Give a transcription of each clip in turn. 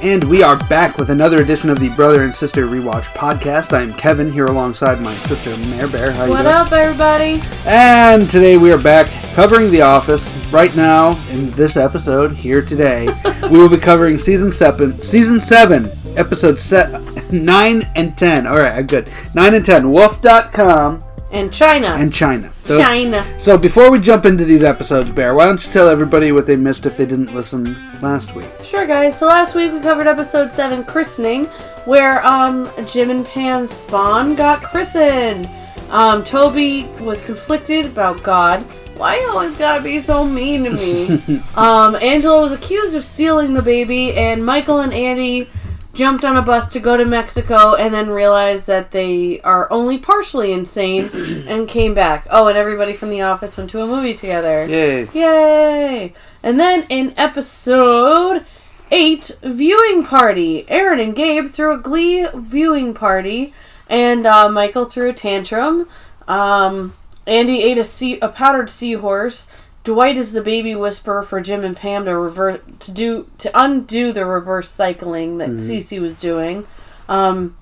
And we are back with another edition of the Brother and Sister Rewatch podcast. I am Kevin here alongside my sister Mare Bear. How you What up, everybody? And today we are back covering The Office. Right now, in this episode, here today, we will be covering season seven, season seven, episode se- nine and ten. All right, good. Nine and ten. Wolf.com And China. and China. Those- China. So before we jump into these episodes, Bear, why don't you tell everybody what they missed if they didn't listen last week? Sure, guys. So last week we covered episode seven, christening, where um Jim and Pam's spawn got christened. Um, Toby was conflicted about God. Why you always gotta be so mean to me? um, Angela was accused of stealing the baby, and Michael and Andy jumped on a bus to go to Mexico and then realized that they are only partially insane and came back. Oh, and everybody from the office went to a movie together. Yay! Yay! And then in episode 8, viewing party. Erin and Gabe threw a glee viewing party, and uh, Michael threw a tantrum. Um, Andy ate a, sea- a powdered seahorse. Dwight is the baby whisperer for Jim and Pam to revert to do to undo the reverse cycling that Cece was doing. Um,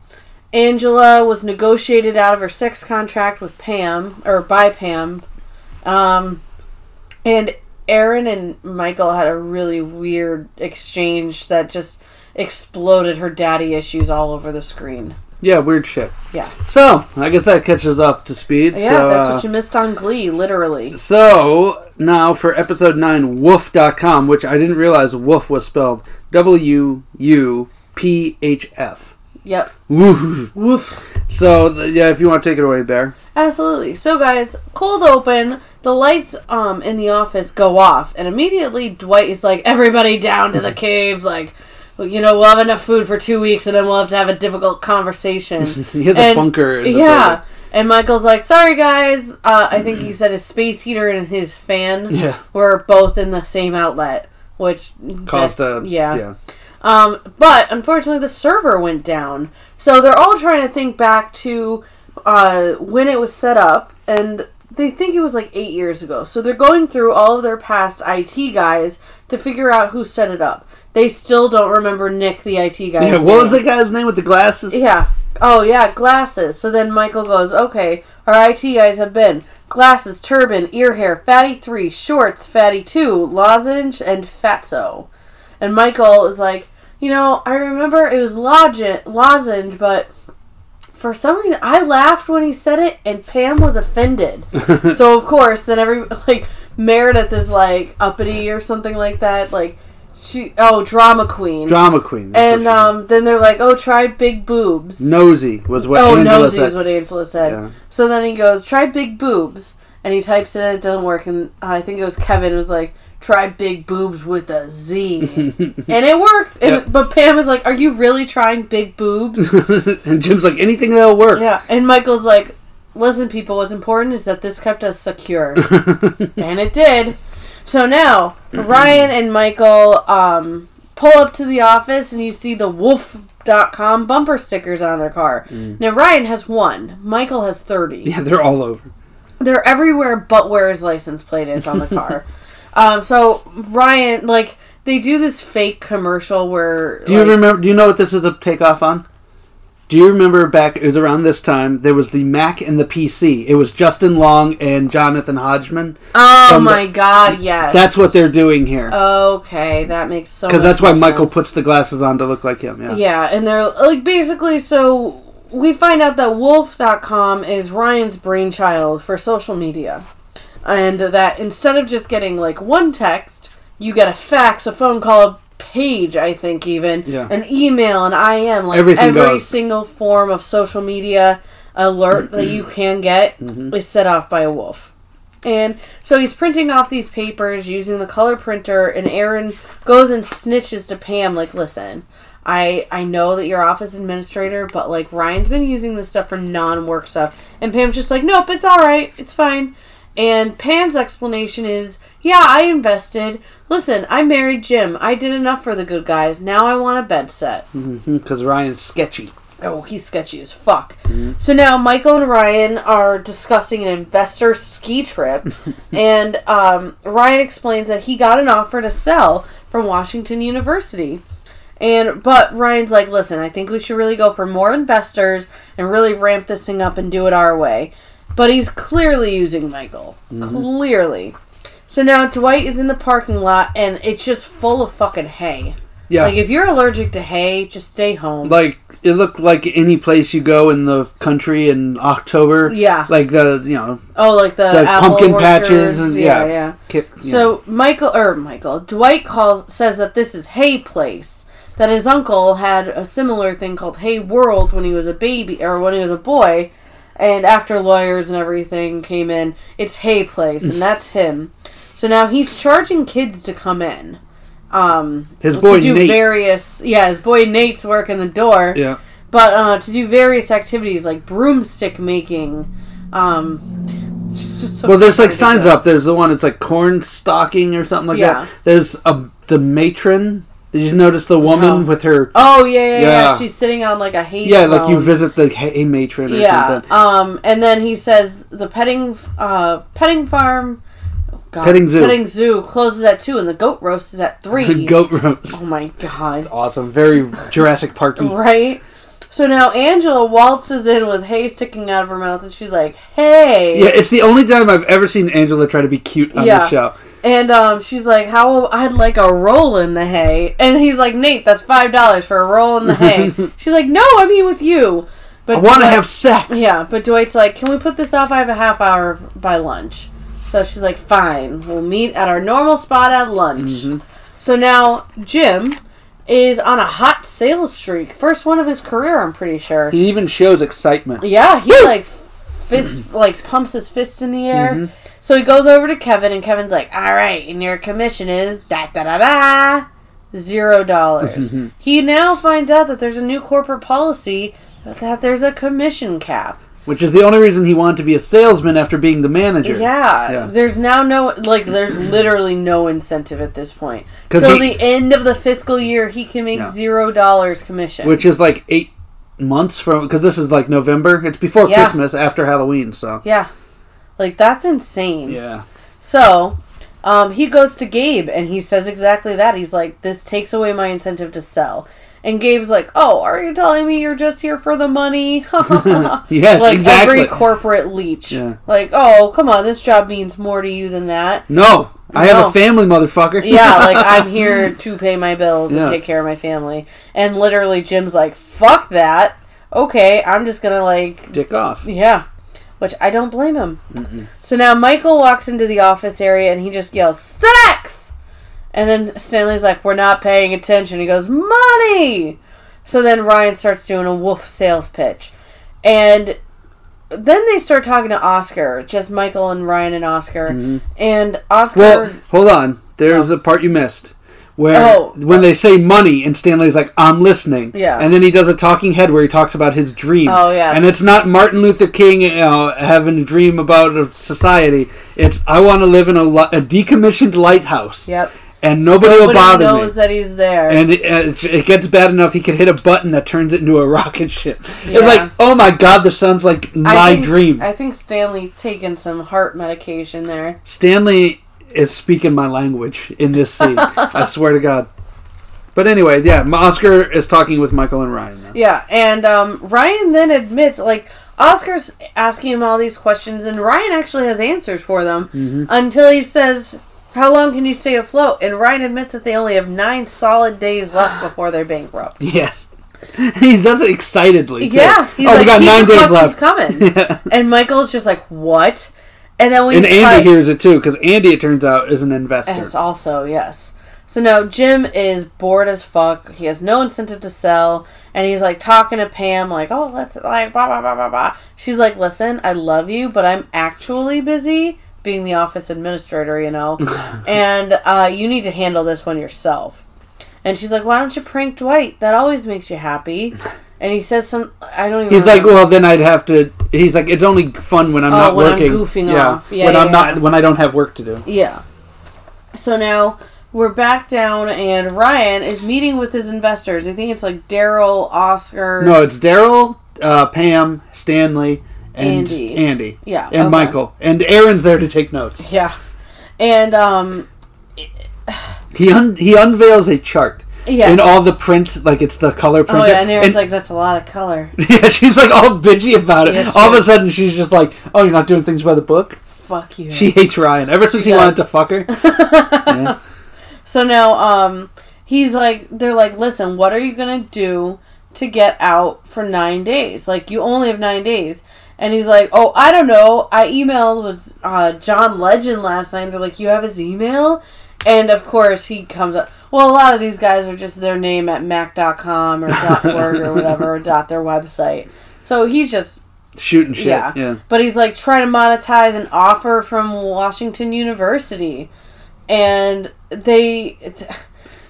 Angela was negotiated out of her sex contract with Pam or by Pam. Um, and Erin and Michael had a really weird exchange that just exploded her daddy issues all over the screen. Yeah, weird shit. Yeah. So I guess that catches up to speed. Yeah, so, that's uh, what you missed on Glee, literally. So now for episode nine, Woof.com, which I didn't realize Woof was spelled W U P H F. Yep. Woof. Woof. So the, yeah, if you want to take it away, Bear. Absolutely. So guys, cold open, the lights um in the office go off and immediately Dwight is like everybody down to the cave like you know, we'll have enough food for two weeks, and then we'll have to have a difficult conversation. He has a bunker. In the yeah. And Michael's like, sorry guys. Uh, I think he said his space heater and his fan. Yeah. were both in the same outlet, which Caused that- a yeah. yeah. Um, but unfortunately, the server went down. So they're all trying to think back to uh, when it was set up, and they think it was like eight years ago. So they're going through all of their past IT guys to figure out who set it up. They still don't remember Nick, the IT guy. Yeah. What was the guy's name with the glasses? Yeah. Oh, yeah, glasses. So then Michael goes, okay, our IT guys have been glasses, turban, ear hair, fatty 3, shorts, fatty 2, lozenge, and fatso. And Michael is like, you know, I remember it was lozenge, lozenge but for some reason I laughed when he said it, and Pam was offended. so, of course, then every, like, Meredith is like uppity or something like that. Like, she, oh, drama queen. Drama queen. And um, then they're like, "Oh, try big boobs." nosy was what oh, Angela nosy said. is what Angela said. Yeah. So then he goes, "Try big boobs," and he types it in. It doesn't work, and uh, I think it was Kevin was like, "Try big boobs with a Z. And it worked. And, Yep. But Pam was like, "Are you really trying big boobs?" and Jim's like anything that'll work. yeah, and Michael's like, "Listen, people, what's important is that this kept us secure," and it did. So now Ryan and Michael um, pull up to the office, and you see the Wolf.com bumper stickers on their car. Now Ryan has one. Michael has thirty. Yeah, they're all over. They're everywhere but where his license plate is on the car. Um, so Ryan, like, they do this fake commercial where. Do you like- remember? Do you know what this is a takeoff on? Do you remember back? It was around this time. There was the Mac and the PC. It was Justin Long and Jonathan Hodgman. Oh from the- my god, yes. That's what they're doing here. Okay, that makes so. Because that's why Michael sense. puts the glasses on to look like him. Yeah. Yeah, and they're like basically so we find out that wolf.com is Ryan's brainchild for social media. And that instead of just getting like one text, you get a fax, a phone call, a page, I think even, Yeah. an email, an IM, like Everything every goes. single form of social media alert that you can get Mm-hmm. is set off by a wolf. And so he's printing off these papers using the color printer, and Erin goes and snitches to Pam, like, listen, I I know that you're office administrator, but like Ryan's been using this stuff for non-work stuff, and Pam's just like, nope, it's all right, it's fine. And Pam's explanation is, yeah, I invested. Listen, I married Jim. I did enough for the good guys. Now I want a bed set. Because Ryan's sketchy. Oh, he's sketchy as fuck. So now Michael and Ryan are discussing an investor ski trip, and um, Ryan explains that he got an offer to sell from Washington University. And but Ryan's like, listen, I think we should really go for more investors and really ramp this thing up and do it our way. But he's clearly using Michael. Mm-hmm. Clearly. So now Dwight is in the parking lot and it's just full of fucking hay. Yeah. Like if you're allergic to hay, just stay home. like it looked like any place you go in the country in October. Yeah. Like the you know oh, like the, the pumpkin orchards. patches and yeah, yeah, yeah. kick. So Michael or Michael Dwight calls says that this is Hay Place. That his uncle had a similar thing called Hay World when he was a baby or when he was a boy, and after lawyers and everything came in, it's Hay Place, and that's him. So now he's charging kids to come in. Um, His boy to do Nate. various yeah, his boy Nate's working the door. yeah. but uh, to do various activities like broomstick making. Um, so Well, there's like signs up. There's the one. It's like corn stalking or something like Yeah. that. There's a the matron. Did you notice the woman Oh. with her? Oh yeah, yeah, yeah, Yeah. She's sitting on like a hay. Yeah, like you visit the hay matron or Yeah. something. Um, and then he says the petting uh petting farm. oh, God, Petting zoo. Petting zoo closes at two, and the goat roast is at three. Goat roast. Oh my god! Awesome. Very Jurassic Parky. Right. So now Angela waltzes in with hay sticking out of her mouth, and she's like, "Hey." Yeah, it's the only time I've ever seen Angela try to be cute on Yeah. the show. And um, she's like, "How I'd like a roll in the hay," and he's like, "Nate, that's five dollars for a roll in the hay." she's like, "No, I'm here with you." But I want to have sex. Yeah, but Dwight's like, "Can we put this off? I have a half hour by lunch." So she's like, "Fine, we'll meet at our normal spot at lunch." Mm-hmm. So now Jim is on a hot sales streak, first one of his career, I'm pretty sure. He even shows excitement. Yeah, he like fist like pumps his fist in the air. Mm-hmm. So he goes over to Kevin, and Kevin's like, "All right, and your commission is da da da da zero dollars." he now finds out that there's a new corporate policy that there's a commission cap. Which is the only reason he wanted to be a salesman after being the manager. Yeah, Yeah. there's now no like there's literally no incentive at this point. 'Cause Till he- the end of the fiscal year, he can make Yeah. zero dollars commission. Which is like eight months from because this is like November. It's before Yeah. Christmas, after Halloween. So yeah, like that's insane. yeah, So, um, he goes to Gabe and he says exactly that. He's like, "This takes away my incentive to sell." And Gabe's like, "Oh, are you telling me you're just here for the money?" Yes, like exactly. every corporate leech. Yeah. Like, "Oh, come on, this job means more to you than that." no, I have a family, motherfucker. Yeah, like I'm here to pay my bills Yeah. and take care of my family. And literally, Jim's like, "Fuck that." Okay, I'm just gonna like dick off. yeah, which I don't blame him. So now Michael walks into the office area and he just yells, "Stacks!" And then Stanley's like, "We're not paying attention." He goes, "Money!" So then Ryan starts doing a wolf sales pitch, and then they start talking to Oscar, just Michael and Ryan and Oscar, mm-hmm. and Oscar. Well, hold on. There's a part you missed. Where Oh. when they say money and Stanley's like, I'm listening. Yeah. And then he does a talking head where he talks about his dream. Oh, yes. And it's not Martin Luther King you know, having a dream about a society. It's I want to live in a, li- a decommissioned lighthouse. Yep. And nobody, will Nobody bother knows me. that he's there. And it, uh, it gets bad enough, he can hit a button that turns it into a rocket ship. Yeah. It's like, oh my god, this sounds like my I think, dream. I think Stanley's taken some heart medication there. Stanley is speaking my language in this scene. I swear to God. But anyway, yeah, Oscar is talking with Michael and Ryan now. Yeah, and um, Ryan then admits, like, Oscar's asking him all these questions, and Ryan actually has answers for them Mm-hmm. until he says, How long can you stay afloat? And Ryan admits that they only have nine solid days left before they're bankrupt. Yes. he does it excitedly. too. Yeah, he's oh, like, we got nine days left. coming. And Michael's just like, What? And then we and Andy hears it too, because Andy, it turns out, is an investor. Yes, also, yes. So now Jim is bored as fuck. He has no incentive to sell. And he's like talking to Pam, like, oh, let's, like, blah, blah, blah, blah, blah. She's like, listen, I love you, but I'm actually busy being the office administrator, you know. and uh, you need to handle this one yourself. And she's like, why don't you prank Dwight? That always makes you happy. And he says some, I don't even He's like, well, then I'd have to. He's like, it's only fun when I'm Oh, not when I'm working. goofing yeah, off. Yeah, when yeah, I'm yeah. not, when I don't have work to do. Yeah. So now we're back down, and Ryan is meeting with his investors. I think it's like Daryl, Oscar. No, it's Daryl, uh, Pam, Stanley, and Andy. Andy. Yeah, And okay. Michael. And Erin's there to take notes. Yeah. And, um, He un- he unveils a chart. Yes. In all the print, like it's the color Oh, yeah, and Erin's like, that's a lot of color. yeah, she's like all bitchy about it. Yeah, she all of a sudden, she's just like, "Oh, you're not doing things by the book." Fuck you. She hates Ryan ever since he does. wanted to fuck her. yeah. So now, um, he's like, they're like, listen, what are you gonna do to get out for nine days? Like, you only have nine days. And he's like, oh, I don't know. I emailed with uh, John Legend last night. They're like, you have his email? And of course, he comes up. Well, a lot of these guys are just their name at mac.com or .org or whatever, or dot their website. So he's just Shooting shit. Yeah. Yeah. but he's like trying to monetize an offer from Washington University, and they,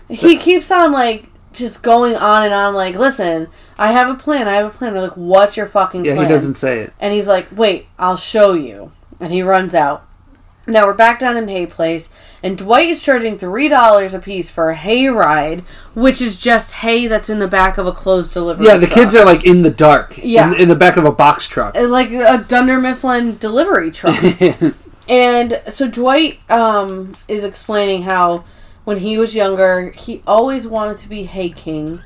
he keeps on like just going on and on. Like, listen, I have a plan. I have a plan. They're like, what's your fucking Yeah, plan? Yeah, he doesn't say it. And he's like, wait, I'll show you. And he runs out. Now we're back down in Hay Place, and Dwight is charging three dollars a piece for a hay ride, which is just hay that's in the back of a closed delivery. Yeah, the truck. kids are like in the dark. Yeah. In, in the back of a box truck. Uh, like a Dunder Mifflin delivery truck. And so Dwight um, is explaining how when he was younger, he always wanted to be Hay King,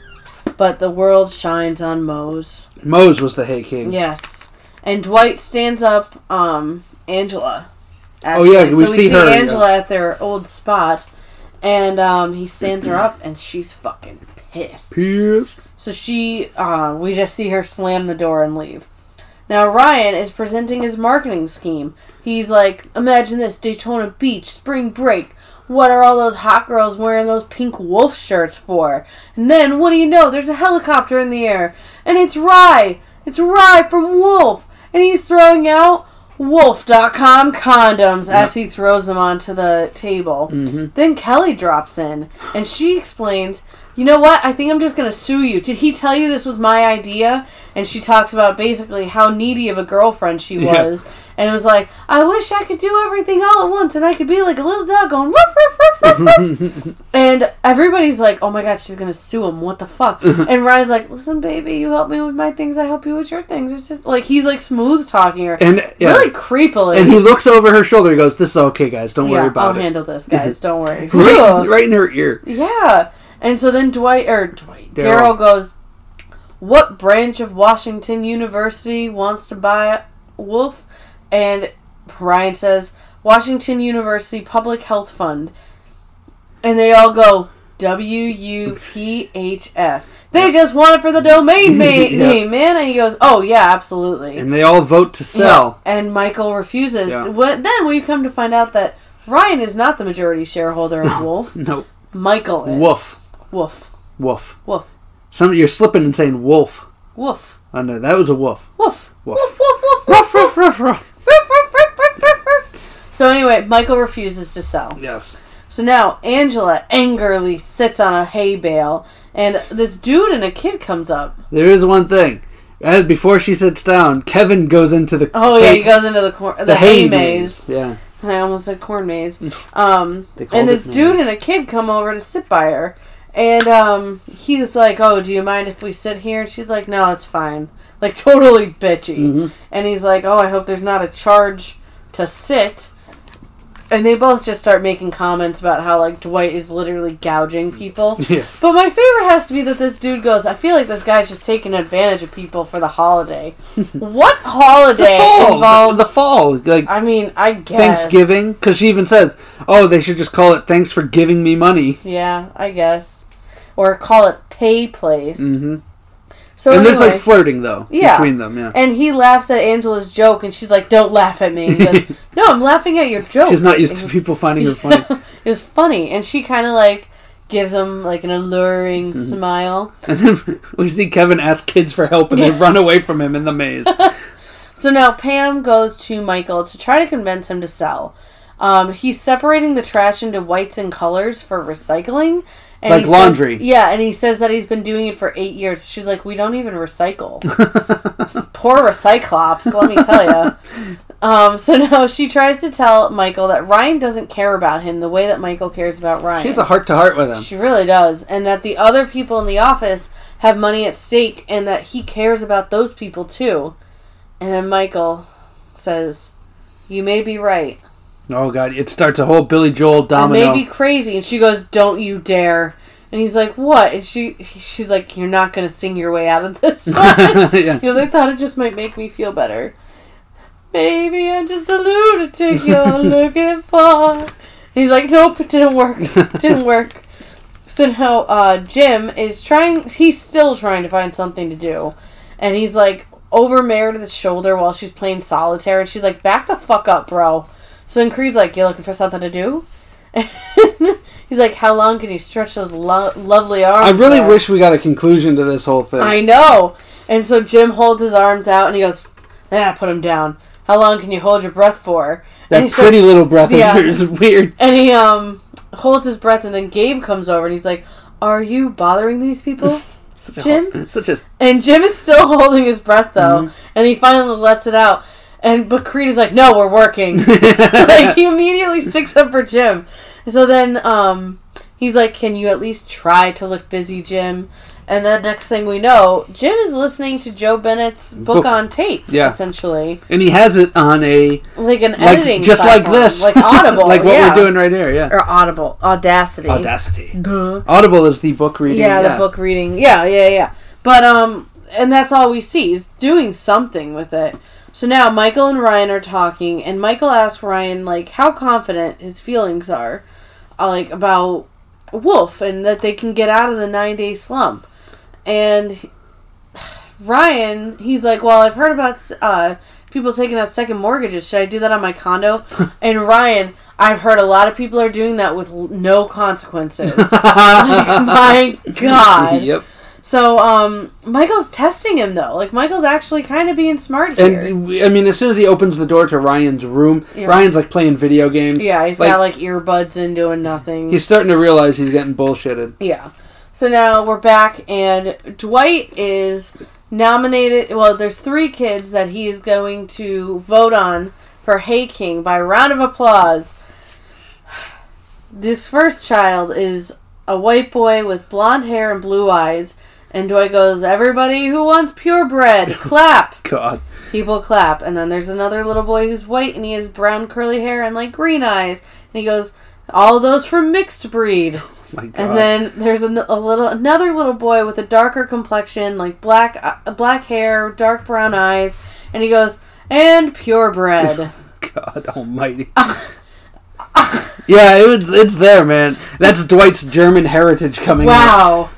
but the world shines on Mose. Mose was the Hay King. Yes. And Dwight stands up um, Angela. Oh, yeah, we so see her, yeah. Angela at their old spot, and um, he stands her up, and she's fucking pissed. Pierce. So she, uh, we just see her slam the door and leave. Now Ryan is presenting his marketing scheme. He's like, imagine this Daytona Beach, spring break. What are all those hot girls wearing those pink wolf shirts for? And then, what do you know? There's a helicopter in the air. And it's Rye. It's Rye from Wolf. And he's throwing out wolf.com condoms as he throws them onto the table. Mm-hmm. Then Kelly drops in and she explains, You know what? I think I'm just going to sue you. Did he tell you this was my idea? And she talks about basically how needy of a girlfriend she Yeah. was. And it was like, I wish I could do everything all at once and I could be like a little dog going woof, woof, woof, woof, and everybody's like, oh my god, she's going to sue him. What the fuck? and Ryan's like, listen, baby, you help me with my things. I help you with your things. It's just like, he's like smooth talking her. And yeah. Really creepily. And he looks over her shoulder. He goes, "This is okay, guys. Don't worry yeah, about I'll it." handle this, guys. Don't worry. right, right in her ear. Yeah. And so then Dwight or Dwight Daryl. Goes, "What branch of Washington University wants to buy Wolf?" And Ryan says, "Washington University Public Health Fund." And they all go, "W U P H F." They just want it for the domain ma- Yep. name, man. And he goes, "Oh yeah, absolutely." And they all vote to sell. Yeah, And Michael refuses. Yeah. What, then we come to find out that Ryan is not the majority shareholder of Wolf. No, Michael is. woof, Woof. woof. Woof. Some you're slipping and saying wolf. Woof. I know that was a wolf. Woof. Woof. Woof. Woof. Woof. Woof. Woof, woof, woof, woof, woof, woof. So anyway, Michael refuses to sell. Yes. So now Angela angrily sits on a hay bale, and this dude and a kid comes up. There is one thing. As before she sits down, Kevin goes into the Oh yeah, hay- he goes into the cor- the, the hay, hay maze. Yeah. I almost said corn maze. Um, and this dude maze. and a kid come over to sit by her, and um, he's like, "Oh, do you mind if we sit here?" And she's like, "No, it's fine." Like totally bitchy. Mhm. And he's like, "Oh, I hope there's not a charge to sit." And they both just start making comments about how like Dwight is literally gouging people. Yeah. But my favorite has to be that this dude goes, I feel like this guy's just taking advantage of people for the holiday. what holiday the Fall. involves The, the fall. Like I mean, I guess Thanksgiving. Because she even says, oh, they should just call it thanks for giving me money. Yeah, I guess. Or call it pay place. hmm So and there's like flirting, though, Yeah. between them. Yeah. and he laughs at Angela's joke, and she's like, "Don't laugh at me." Goes, no, I'm laughing at your joke. She's not used It to was- people finding her funny. it was funny, and she kind of like gives him like an alluring Mm-hmm. smile. And then we see Kevin ask kids for help, and they run away from him in the maze. So now Pam goes to Michael to try to convince him to sell. Um, he's separating the trash into whites and colors for recycling. And Like he says- laundry. yeah, and he says that he's been doing it for eight years. She's like, we don't even recycle. Poor Recyclops, let me tell you. Um, so now she tries to tell Michael that Ryan doesn't care about him the way that Michael cares about Ryan. She has a heart to heart with him. She really does. And that the other people in the office have money at stake and that he cares about those people too. And then Michael says, You may be right. Oh god, it starts a whole Billy Joel domino. may be crazy. And she goes, Don't you dare. And he's like, What? And she she's like, You're not gonna sing your way out of this one. yeah. He goes, I thought it just might make me feel better. Maybe I'm just a lunatic you're looking for. And he's like, nope, it didn't work. It didn't work. So now uh, Jim is trying, he's still trying to find something to do. And he's like over Meredith's shoulder while she's playing solitaire. And she's like, back the fuck up, bro. So then Creed's like, you looking for something to do? he's like, how long can you stretch those lo- lovely arms? I really there?" wish we got a conclusion to this whole thing. I know. And so Jim holds his arms out and he goes, ah, put him down. How long can you hold your breath for? that pretty starts- little breath Yeah. of yours is weird. And he um holds his breath and then Gabe comes over and he's like, Are you bothering these people? Such a, Jim? Such a and Jim is still holding his breath though. Mm-hmm. And he finally lets it out. And but Creed is like, No, we're working. like he immediately sticks up for Jim. So then um he's like, Can you at least try to look busy, Jim? And then next thing we know, Jim is listening to Jo Bennett's book, Book. on tape, Yeah. essentially. and he has it on a Like an like editing just like this, Like Audible. like what yeah. we're doing right here. Yeah, Or Audible. Audacity. Audacity. Duh. Audible is the book reading. Yeah, the book reading. Yeah, yeah, yeah. But um and that's all we see. He's doing something with it. So now Michael and Ryan are talking and Michael asks Ryan like how confident his feelings are uh, like about Wolf and that they can get out of the 9-day slump. And he- Ryan, he's like, "Well, I've heard about uh people taking out second mortgages. Should I do that on my condo?" and Ryan, I've heard a lot of people are doing that with no consequences. like, my God. Yep. So, um, Michael's testing him though. Like Michael's actually kind of being smart here. And I mean, as soon as he opens the door to Ryan's room, Yeah. Ryan's like playing video games. yeah, he's got like earbuds in doing nothing. he's starting to realize he's getting bullshitted. Yeah. So now we're back, and Dwight is nominated. Well, there's three kids that he is going to vote on for Hay King by round of applause. This first child is a white boy with blonde hair and blue eyes. And Dwight goes, Everybody who wants purebred, clap. God. People clap. And then there's another little boy who's white and he has brown curly hair and like green eyes. And he goes, All those from mixed breed. Oh My God. And then there's a, a little another little boy with a darker complexion, like black uh, black hair, dark brown eyes, and he goes, "And purebred." God Almighty. yeah, it was, it's there, man. That's Dwight's German heritage coming out. wow,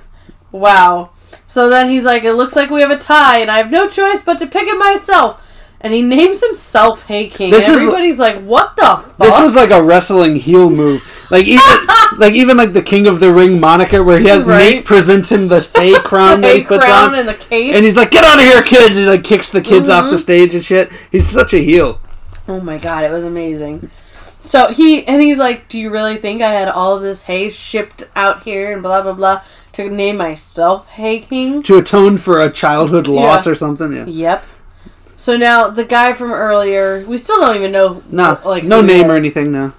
wow. So then he's like, "It looks like we have a tie, and I have no choice but to pick it myself." And he names himself Hay King. This and is- everybody's like, "What the fuck?" This was like a wrestling heel move. Like even like even like the King of the Ring moniker where he has Right. Nate presents him the hay crown that he Hey puts crown on. and the cape. And he's like, "Get out of here, kids!" He like kicks the kids off Mm-hmm. the stage and shit. He's such a heel. Oh my god, it was amazing. So he and he's like, "Do you really think I had all of this hay shipped out here and blah blah blah to name myself Hay King?" To atone for a childhood loss Yeah. or something. Yeah. Yep. So now the guy from earlier, we still don't even know. No, like no name or anything. No.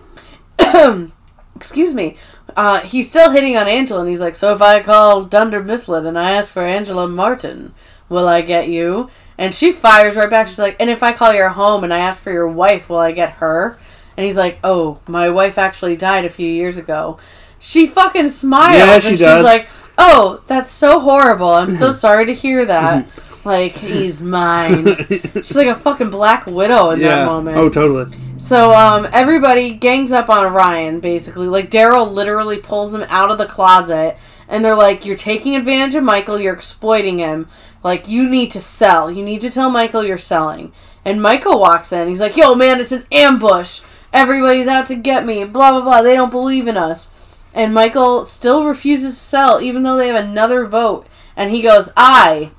Excuse me. Uh, he's still hitting on Angela, and he's like, "So if I call Dunder Mifflin and I ask for Angela Martin, will I get you?" And she fires right back. She's like, "And if I call your home and I ask for your wife, will I get her?" And he's like, "Oh, my wife actually died a few years ago." She fucking smiles. Yeah, and she she's like, "Oh, that's so horrible. I'm so sorry to hear that." like he's mine. She's like a fucking black widow in that moment. Oh, totally. So um, everybody gangs up on Ryan basically. Like Daryl literally pulls him out of the closet, and they're like, "You're taking advantage of Michael. You're exploiting him. Like you need to sell. You need to tell Michael you're selling." And Michael walks in. He's like, "Yo, man, it's an ambush. Everybody's out to get me. Blah blah blah. They don't believe in us." And Michael still refuses to sell, even though they have another vote. And he goes, "I."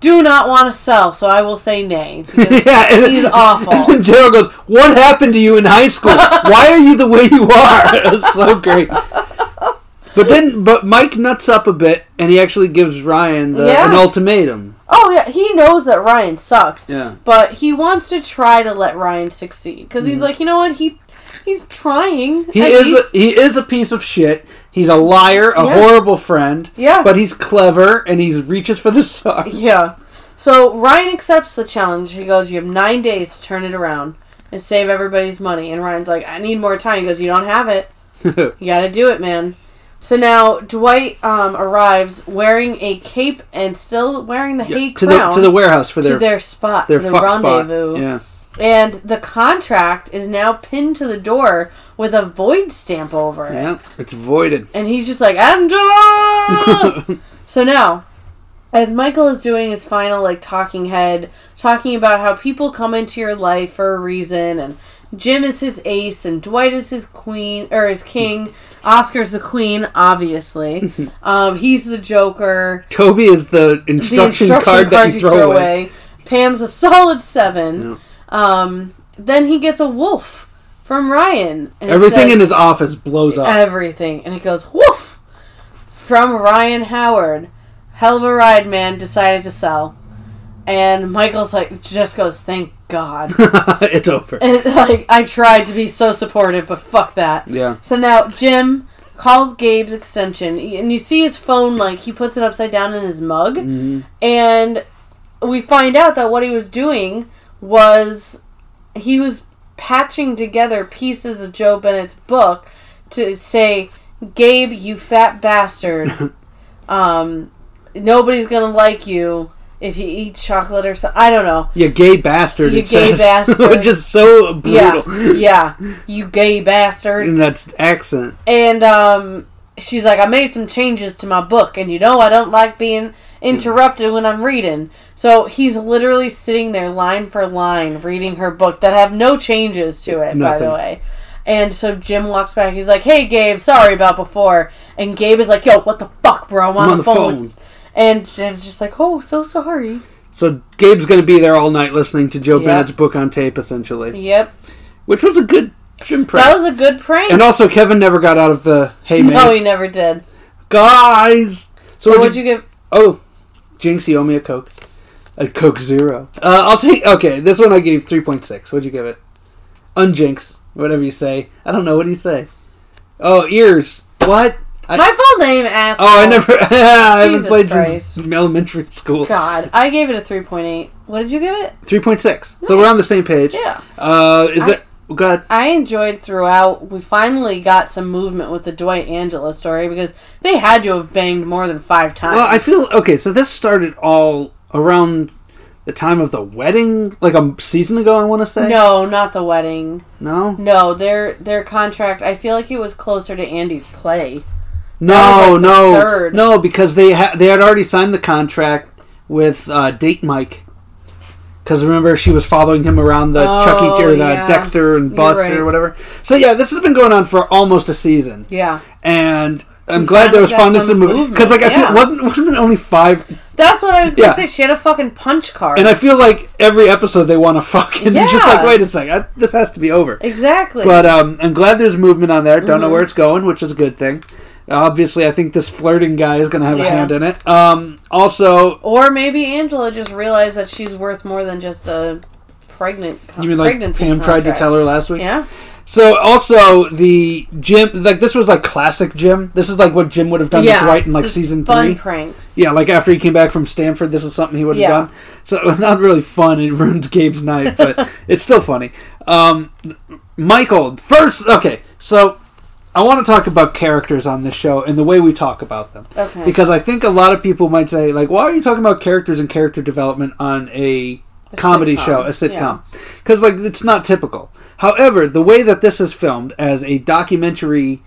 Do not want to sell, so I will say nay. Yeah, and- he's awful. And Gerald goes, "What happened to you in high school? Why are you the way you are?" It was so great. But then, but Mike nuts up a bit, and he actually gives Ryan the, Yeah. an ultimatum. Oh yeah, he knows that Ryan sucks, Yeah. but he wants to try to let Ryan succeed because he's mm. like, you know what, he he's trying. He is least. a, he is a piece of shit. He's a liar, a Yeah. horrible friend. Yeah. But he's clever and he reaches for the stars. Yeah. So Ryan accepts the challenge. He goes, "You have nine days to turn it around and save everybody's money." And Ryan's like, "I need more time." He goes, "You don't have it. You got to do it, man." So now Dwight um, arrives wearing a cape and still wearing the hay to the crown to the warehouse for to their their spot, their to the fuck spot. rendezvous. Yeah. And the contract is now pinned to the door with a void stamp over it. Yeah. It's voided. And he's just like, Angela! so now, as Michael is doing his final, like, talking head, talking about how people come into your life for a reason, and Jim is his ace, and Dwight is his queen, or his king, Oscar's the queen, obviously. um, he's the Joker. Toby is the The instruction, instruction card that cards you throw, away. Pam's a solid seven. Um, then he gets a wolf from Ryan. And Everything says- in his office blows up. everything. And it goes, woof! From Ryan Howard. Hell of a ride, man. Decided to sell. And Michael's like, just goes, thank God. it's over. and like, I tried to be so supportive, but fuck that. Yeah. So now Jim calls Gabe's extension, and you see his phone, like, he puts it upside down in his mug. Mm-hmm. And we find out that what he was doing was he was patching together pieces of Jo Bennett's book to say, Gabe, you fat bastard. um, nobody's gonna like you if you eat chocolate or something. I don't know. You gay bastard, You gay says. bastard. Which is so brutal. Yeah, yeah. You gay bastard. And that's accent. And um, she's like, I made some changes to my book, and you know I don't like being interrupted when I'm reading. So he's literally sitting there line for line reading her book that have no changes to it, by the way. And so Jim walks back. He's like, "Hey, Gabe, sorry about before." And Gabe is like, "Yo, what the fuck, bro? I'm on, I'm on the, the phone. And Jim's just like, "Oh, so sorry." So Gabe's going to be there all night listening to Jo Yeah. Bennett's book on tape, essentially. Yep, Which was a good Jim prank. that was a good prank. and also, Kevin never got out of the hay maze. no, he never did. Guys! So, So what'd what'd you, you give? Oh, Jinx, you owe me a Coke. A Coke Zero. Uh, I'll take. Okay, this one I gave 3.6. What'd you give it? Unjinx. Whatever you say. I don't know. What do you say? Oh, ears. What? I, My full name, asshole. oh, I never. I haven't Jesus played Christ. since elementary school. God, I gave it a three point eight. What did you give it? 3.6. So we're on the same page. Yeah. Uh, is I- it. God. I enjoyed throughout. We finally got some movement with the Dwight Angela story because they had to have banged more than five times. Well, I feel. Okay, so this started all around the time of the wedding, like a season ago, I want to say. no, not the wedding. No? No, their their contract. I feel like it was closer to Andy's play. No, like, no, no, because they ha- they had already signed the contract with uh, Date Mike. Because remember, she was following him around the Oh, Chucky or the yeah. Dexter and Buster right. or whatever. So yeah, this has been going on for almost a season, Yeah, and I'm glad there was fondness got finally some some movement. Because like I movement, feel wasn't wasn't it only five, that's what I was gonna Yeah. say. She had a fucking punch card. and I feel like every episode they want to fucking it's just like wait a second, I, this has to be over. exactly. But um, I'm glad there's movement on there. Don't know Mhm. where it's going, which is a good thing. Obviously, I think this flirting guy is going to have a hand in it. Um, also, or maybe Angela just realized that she's worth more than just a pregnant. you mean like Pam tried to tell her last week? Yeah. So also the Jim, like this was like classic Jim. This is like what Jim would have done yeah. to Dwight in like season fun three. pranks. Yeah, like after he came back from Stamford, this is something he would have Yeah. done. So it was not really fun. It ruins Gabe's night, but it's still funny. Um, Michael, first, okay, so I want to talk about characters on this show and the way we talk about them. Okay. Because I think a lot of people might say, like, why are you talking about characters and character development on a, A comedy sitcom, show, a sitcom? Because, like, it's not typical. However, the way that this is filmed as a documentary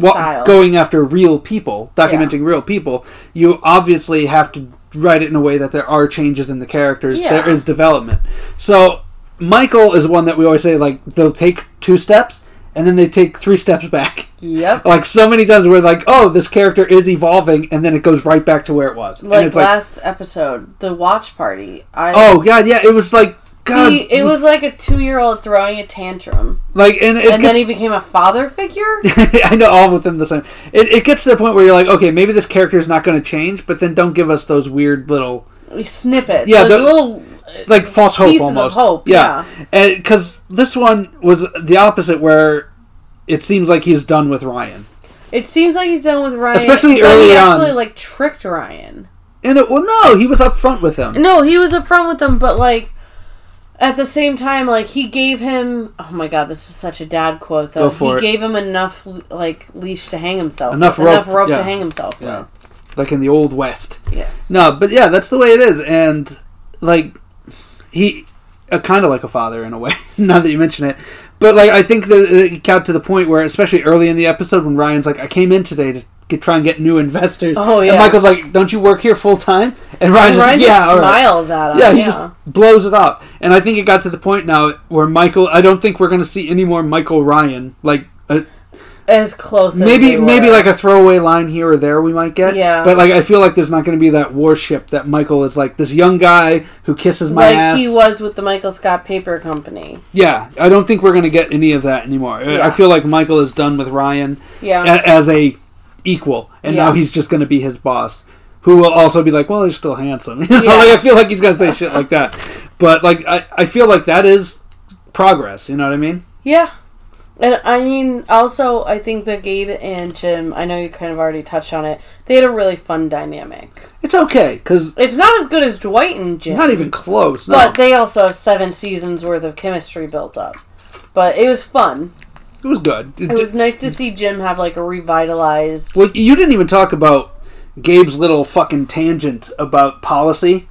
wa- going after real people, documenting real people, you obviously have to write it in a way that there are changes in the characters, Yeah. there is development. So, Michael is one that we always say, like, they'll take two steps and then they take three steps back Yep. like so many times we're like, oh, this character is evolving, and then it goes right back to where it was. Like it's like, last episode, the watch party. I oh god, yeah, it was like God, he, it was like a two-year-old throwing a tantrum, like, and it and then he became a father figure. I know all within the same. It, it gets to the point where you're like, okay, maybe this character is not going to change, but then don't give us those weird little Snippets, Yeah, yeah, the- little like false hope Pieces of almost. hope, yeah, and because this one was the opposite, where it seems like he's done with Ryan. It seems like he's done with Ryan, Especially but early he on. actually like tricked Ryan. And it, well, no, he was up front with him. No, he was upfront with them, but like at the same time, like he gave him. Oh my god, this is such a dad quote though. He it. gave him enough like leash to hang himself. Enough with, enough rope, rope yeah. to hang himself Yeah. with. Like in the old west. Yes. No, but yeah, that's the way it is, and like he, uh, kind of like a father in a way. now that you mention it, but like I think that it got to the point where, especially early in the episode, when Ryan's like, "I came in today to get, try and get new investors," Oh, and yeah. Michael's like, "Don't you work here full time?" And Ryan's And Ryan like, "Yeah, just all right." smiles at him. Yeah, Yeah, he just blows it off, and I think it got to the point now where Michael. I don't think we're going to see any more Michael Ryan. Like uh, as close. as maybe maybe like a throwaway line here or there we might get. Yeah. But like I feel like there's not going to be that warship that Michael is like this young guy who kisses my like ass. he was with the Michael Scott Paper Company. yeah, I don't think we're going to get any of that anymore. I- I feel like Michael is done with Ryan Yeah. a- as a equal, and now he's just going to be his boss. Who will also be like, well, he's still handsome. You know, Yeah. like I feel like he's gonna say shit like that. But like I, I feel like that is progress. You know what I mean? Yeah. And I mean, also, I think that Gabe and Jim, I know you kind of already touched on it, they had a really fun dynamic. It's okay because It's not as good as Dwight and Jim. not even close. No, But they also have seven seasons worth of chemistry built up. But it was fun. it was good. It It was nice to see Jim have like a revitalized. Well, you didn't even talk about Gabe's little fucking tangent about policy,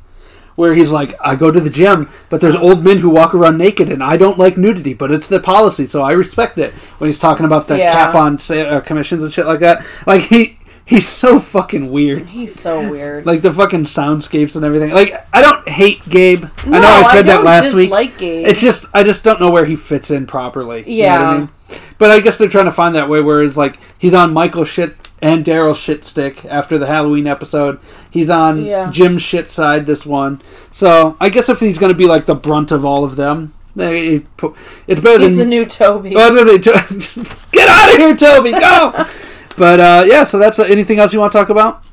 where he's like, "I go to the gym, but there's old men who walk around naked, and I don't like nudity, but it's the policy, so I respect it." When he's talking about the Yeah. cap on sa- uh, commissions and shit like that, like he he's so fucking weird. He's so weird. Like the fucking soundscapes and everything. Like I don't hate Gabe. I know No, I said that don't last week. Gabe. It's just I just don't know where he fits in properly. You know what I Yeah. mean? But I guess they're trying to find that way where it's like he's on Michael's shit and Daryl's shit stick after the Halloween episode. He's on Yeah. Jim's shit side this one. So I guess if he's going to be like the brunt of all of them, it's better He's the new Toby. Well, I was gonna say, To- get out of here, Toby! Go. but uh, yeah, so that's uh, anything else you want to talk about?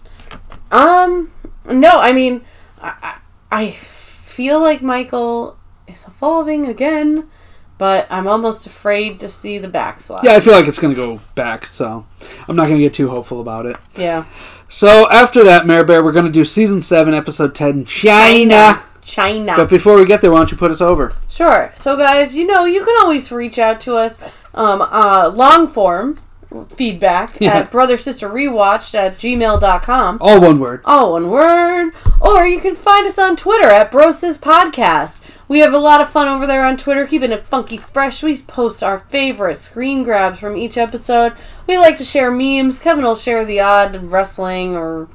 Um, no, I mean, I I feel like Michael is evolving again, but I'm almost afraid to see the backslide. Yeah, I feel like it's going to go back, so I'm not going to get too hopeful about it. Yeah. So after that, Mare Bear, we're going to do season seven, episode ten, China. China. But before we get there, why don't you put us over? Sure. So, guys, you know, you can always reach out to us um, uh, long form feedback Yeah. at brother sister rewatched at gmail.com. All one word. All one word. Or you can find us on Twitter at Brosis Podcast. We have a lot of fun over there on Twitter, keeping it funky fresh. We post our favorite screen grabs from each episode. We like to share memes. Kevin will share the odd wrestling or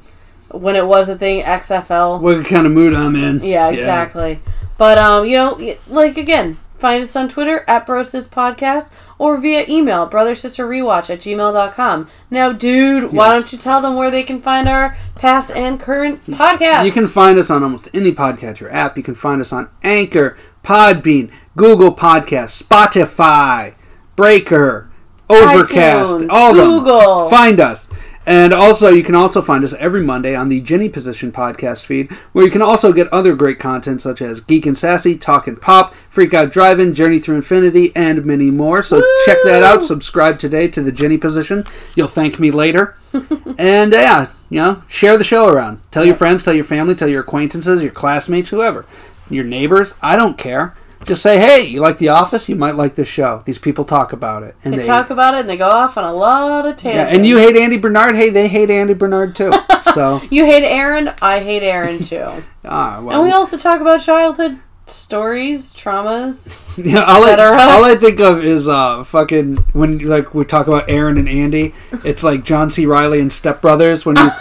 when it was a thing, XFL. What kind of mood I'm in? Yeah, exactly. But um, you know, like again, find us on Twitter at Brosis Podcast or via email, brother sister rewatch at gmail.com. Now, dude, why don't you tell them where they can find our past and current podcast? You can find us on almost any podcatcher app. You can find us on Anchor, Podbean, Google Podcasts, Spotify, Breaker, Overcast, iTunes, all of them. Google. Find us. And also, you can also find us every Monday on the Jenny Position podcast feed, where you can also get other great content such as Geek and Sassy, Talk and Pop, Freak Out Driving, Journey Through Infinity, and many more. So check that out. Subscribe today to the Jenny Position. You'll thank me later. and uh, yeah, you know, share the show around. Tell your friends, tell your family, tell your acquaintances, your classmates, whoever, your neighbors. I don't care. Just say, hey, you like The Office? You might like this show. These people talk about it, and they talk about it and they go off on a lot of tangents. yeah, and you hate Andy Bernard. Hey, they hate Andy Bernard too. So, You hate Erin, I hate Erin too. ah, well, and we also talk about childhood stories, traumas. yeah, all, I, all I think of is uh, fucking when like we talk about Erin and Andy. It's like John C. Reilly and Step Brothers when he's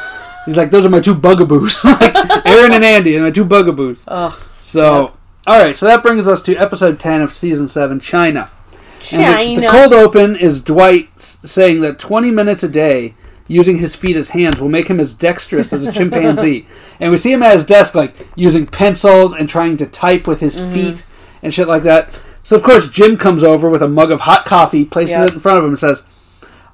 he's like, those are my two bugaboos, like Erin and Andy, and my two bugaboos. Ugh. So, all right, so that brings us to episode ten of season seven, China. And China. the, the cold open is Dwight saying that 20 minutes a day using his feet as hands will make him as dexterous as a chimpanzee. And we see him at his desk, like using pencils and trying to type with his Mm-hmm. feet. and shit like that. So of course Jim comes over with a mug of hot coffee, places Yep. it in front of him, and says,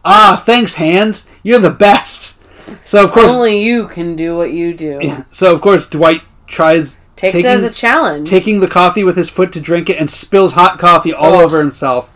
"Ah, thanks, Hands. You're the best." So of course, Only you can do what you do. so of course Dwight tries Takes taking, it as a challenge. taking the coffee with his foot to drink it and spills hot coffee all over himself.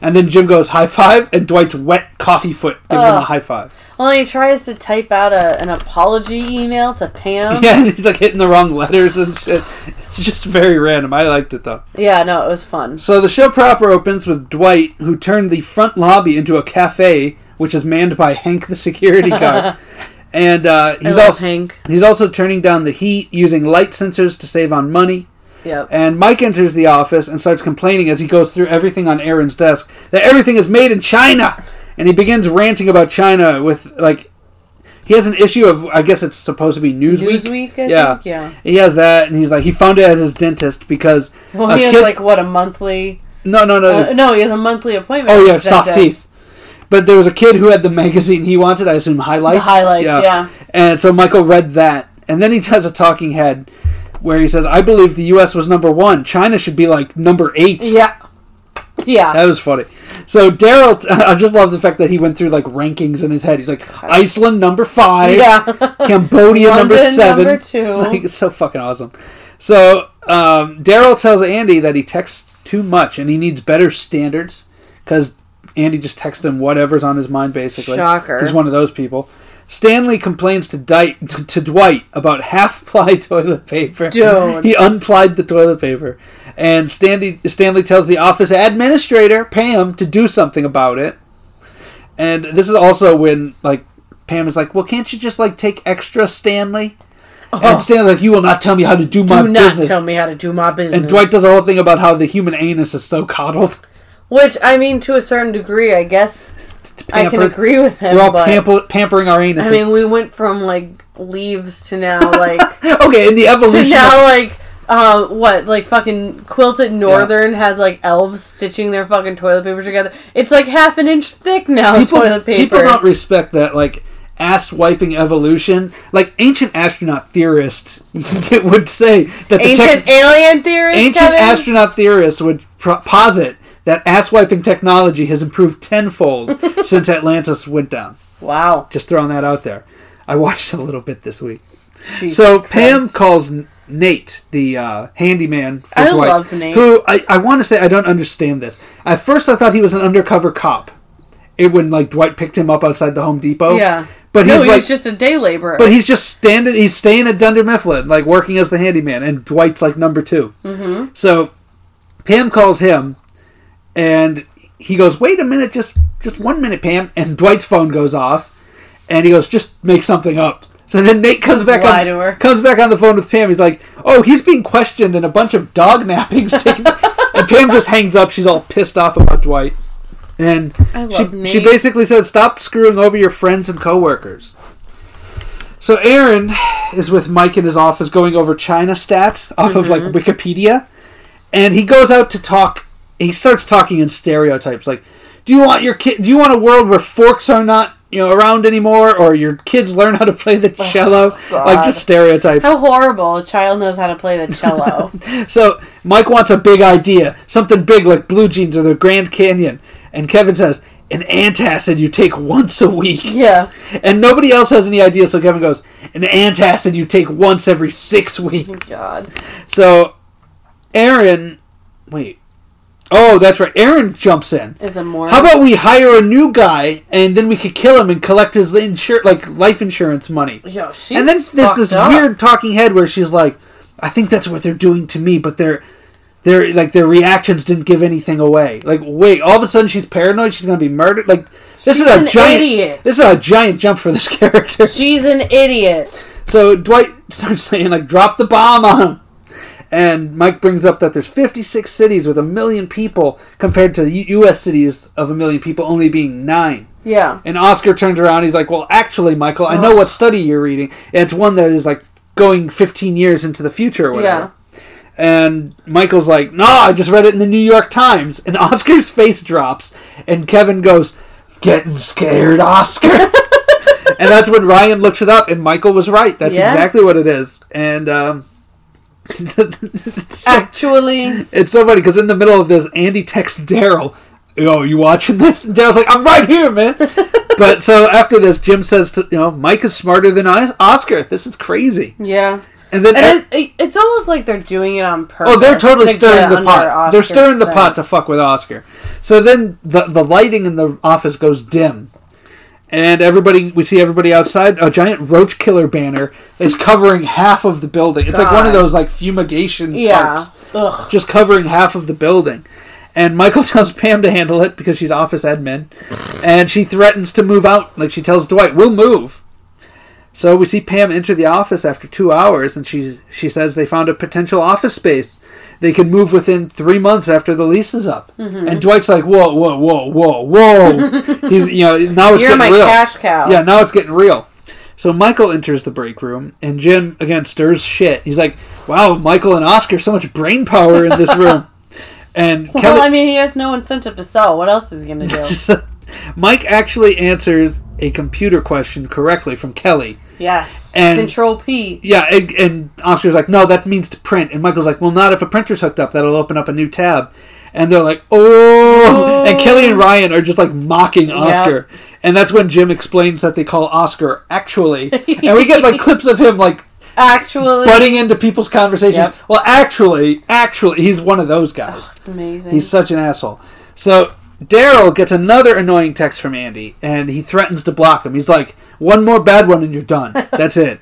And then Jim goes high five, and Dwight's wet coffee foot gives him a high five. Well, he tries to type out a, an apology email to Pam. Yeah, and he's like hitting the wrong letters and shit. It's just very random. I liked it though. Yeah, no, it was fun. So the show proper opens with Dwight, who turned the front lobby into a cafe, which is manned by Hank the security guard. and uh, he's also Hank. he's also turning down the heat using light sensors to save on money. Yep. And Mike enters the office and starts complaining as he goes through everything on Erin's desk that everything is made in China. And he begins ranting about China with like he has an issue of I guess it's supposed to be Newsweek. Newsweek, I Yeah. think. Yeah. He has that, and he's like he found it at his dentist because Well, he has kid- like what a monthly. no no no Uh, no, he has a monthly appointment. oh yeah soft dentist. teeth. But there was a kid who had the magazine he wanted. I assume highlights. The highlights, yeah. And so Michael read that, and then he does a talking head where he says, "I believe the U.S. was number one. China should be like number eight. Yeah. Yeah. That was funny. So Darryl, I just love the fact that he went through like rankings in his head. He's like Iceland number five, yeah. Cambodia number seven. number two. Like it's so fucking awesome. So um, Darryl tells Andy that he texts too much and he needs better standards because Andy just texts him whatever's on his mind. Basically, Shocker. He's one of those people. Stanley complains to, Dwight to Dwight about half-ply toilet paper. Dude. he unplied the toilet paper, and Stanley Stanley tells the office administrator Pam to do something about it. And this is also when like Pam is like, "Well, can't you just like take extra, Stanley?" Uh-huh. And Stanley's like, "You will not tell me how to do my Oh. Do not business." tell me how to do my business. And Dwight does a whole thing about how the human anus is so coddled. Which I mean, to a certain degree, I guess I can agree with him. We're all but pamper- pampering our anuses. I mean, we went from like leaves to now like okay, in the evolution to now like uh, what like fucking quilted northern has like elves stitching their fucking toilet paper together. It's like half an inch thick now. people, toilet paper. people don't respect that like ass wiping evolution. Like ancient astronaut theorists would say that the Ancient alien theorist. ancient Kevin? astronaut theorists would pro- posit that ass wiping technology has improved tenfold since Atlantis went down. Wow. Just throwing that out there. I watched a little bit this week. Jesus So Christ. Pam calls Nate, the uh, handyman for I Dwight, love Nate. who I, I want to say I don't understand this. At first, I thought he was an undercover cop. It when like Dwight picked him up outside the Home Depot. Yeah. but no, he's like, just a day laborer. but he's just standing. He's staying at Dunder Mifflin, like working as the handyman, and Dwight's like number 2 Mm-hmm. So Pam calls him, and he goes, "Wait a minute, just just one minute, Pam." And Dwight's phone goes off, and he goes, "Just make something up." So then Nate comes back on comes back on the phone with Pam. He's like, "Oh, he's being questioned, and a bunch of dog nappings." And Pam just hangs up. She's all pissed off about Dwight, and she Nate. she basically says, "Stop screwing over your friends and coworkers." So Erin is with Mike in his office going over China stats off of like Mm-hmm. Wikipedia, and he goes out to talk. He starts talking in stereotypes like, "Do you want your kid? Do you want a world where forks are not you know around anymore, or your kids learn how to play the oh, cello? like just stereotypes." How horrible! A child knows how to play the cello. So Mike wants a big idea, something big like blue jeans or the Grand Canyon, and Kevin says, "An antacid you take once a week." yeah. And nobody else has any idea so Kevin goes, "An antacid you take once every six weeks." Oh, God. So Erin, wait, oh, that's right. Erin jumps in. Is a more. How about we hire a new guy, and then we could kill him and collect his insur- like life insurance money? Yo, she's and then there's this up. weird talking head where she's like, "I think that's what they're doing to me," but their their like their reactions didn't give anything away. Like, wait, all of a sudden she's paranoid. She's gonna be murdered. Like, this She's is a an giant. idiot. This is a giant jump for this character. She's an idiot. So Dwight starts saying like, "Drop the bomb on him." And Mike brings up that there's 56 cities with a million people compared to U- U.S. cities of a million people only being nine. Yeah. And Oscar turns around. He's like, "Well, actually, Michael, I know what study you're reading. It's one that is like going 15 years into the future or whatever." And Michael's like, "No, I just read it in the New York Times." And Oscar's face drops, and Kevin goes, "Getting scared, Oscar." and that's when Ryan looks it up, and Michael was right. That's Yeah. exactly what it is. And um, it's, so, Actually, it's so funny because in the middle of this, Andy texts Darryl, "Yo, you watching this?" And Darryl's like, "I'm right here, man." but so after this, Jim says, to, "You know, Mike is smarter than I- Oscar. This is crazy." yeah. And then And it, it, it's almost like they're doing it on purpose. Oh, they're totally to stirring the pot. they're stirring the thing. pot to fuck with Oscar. So then the the lighting in the office goes dim. And everybody, we see everybody outside. A giant roach killer banner is covering half of the building. It's like one of those like fumigation Yeah. tarps, just covering half of the building. And Michael tells Pam to handle it because she's office admin, and she threatens to move out. Like she tells Dwight, "We'll move." So we see Pam enter the office after two hours, and she she says they found a potential office space. They can move within three months after the lease is up. Mm-hmm. And Dwight's like, "Whoa, whoa, whoa, whoa, whoa!" He's you know now it's You're getting my real. cash cow. Yeah, now it's getting real. So Michael enters the break room, and Jim again stirs shit. He's like, "Wow, Michael and Oscar, so much brain power in this room." And Well, Kelly, I mean, he has no incentive to sell. What else is he gonna do? Mike actually answers a computer question correctly from Kelly. yes. And- Control P. Yeah, and, and Oscar's like, no, that means to print. And Michael's like, well, not if a printer's hooked up. That'll open up a new tab. And they're like, oh. And oh. Kelly and Ryan are just like mocking Oscar. And that's when Jim explains that they call Oscar actually. and we get like clips of him like Actually, butting into people's conversations. Yep. Well, actually, actually, he's one of those guys. Oh, it's amazing. He's such an asshole. So Darryl gets another annoying text from Andy, and he threatens to block him. He's like, "One more bad one, and you're done. That's it."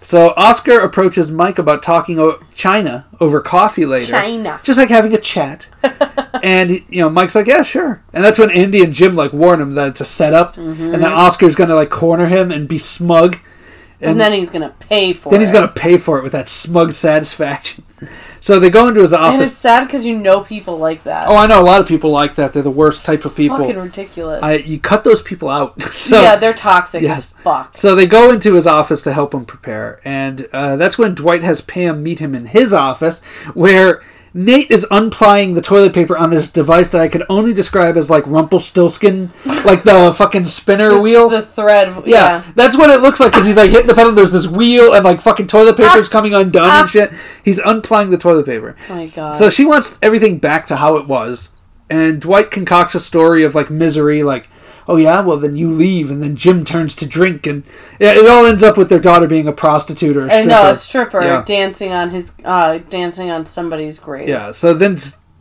So Oscar approaches Mike about talking o- China over coffee later, China. just like having a chat. and you know, Mike's like, "Yeah, sure." And that's when Andy and Jim like warn him that it's a setup, Mm-hmm. and that Oscar's gonna like corner him and be smug. And then he's gonna pay for it. Then it. he's gonna pay for it with that smug satisfaction. So they go into his office. And it's sad because you know people like that. Oh, I know a lot of people like that. They're the worst type of people. Fucking ridiculous. I, you cut those people out. so, yeah, they're toxic Yes. as fuck. so they go into his office to help him prepare, and uh, that's when Dwight has Pam meet him in his office, where Nate is unplying the toilet paper on this device that I could only describe as like Rumpelstiltskin, like the fucking spinner wheel. The thread. yeah, Yeah. that's what it looks like because he's like hitting the pedal. There's this wheel and like fucking toilet ah! paper is coming undone and ah! shit. He's unplying the toilet paper. Oh my God. So she wants everything back to how it was, and Dwight concocts a story of like misery, like, oh yeah, well then you leave, and then Jim turns to drink, and yeah, it all ends up with their daughter being a prostitute or a And stripper. no, a stripper Yeah. dancing on his uh dancing on somebody's grave. Yeah, so then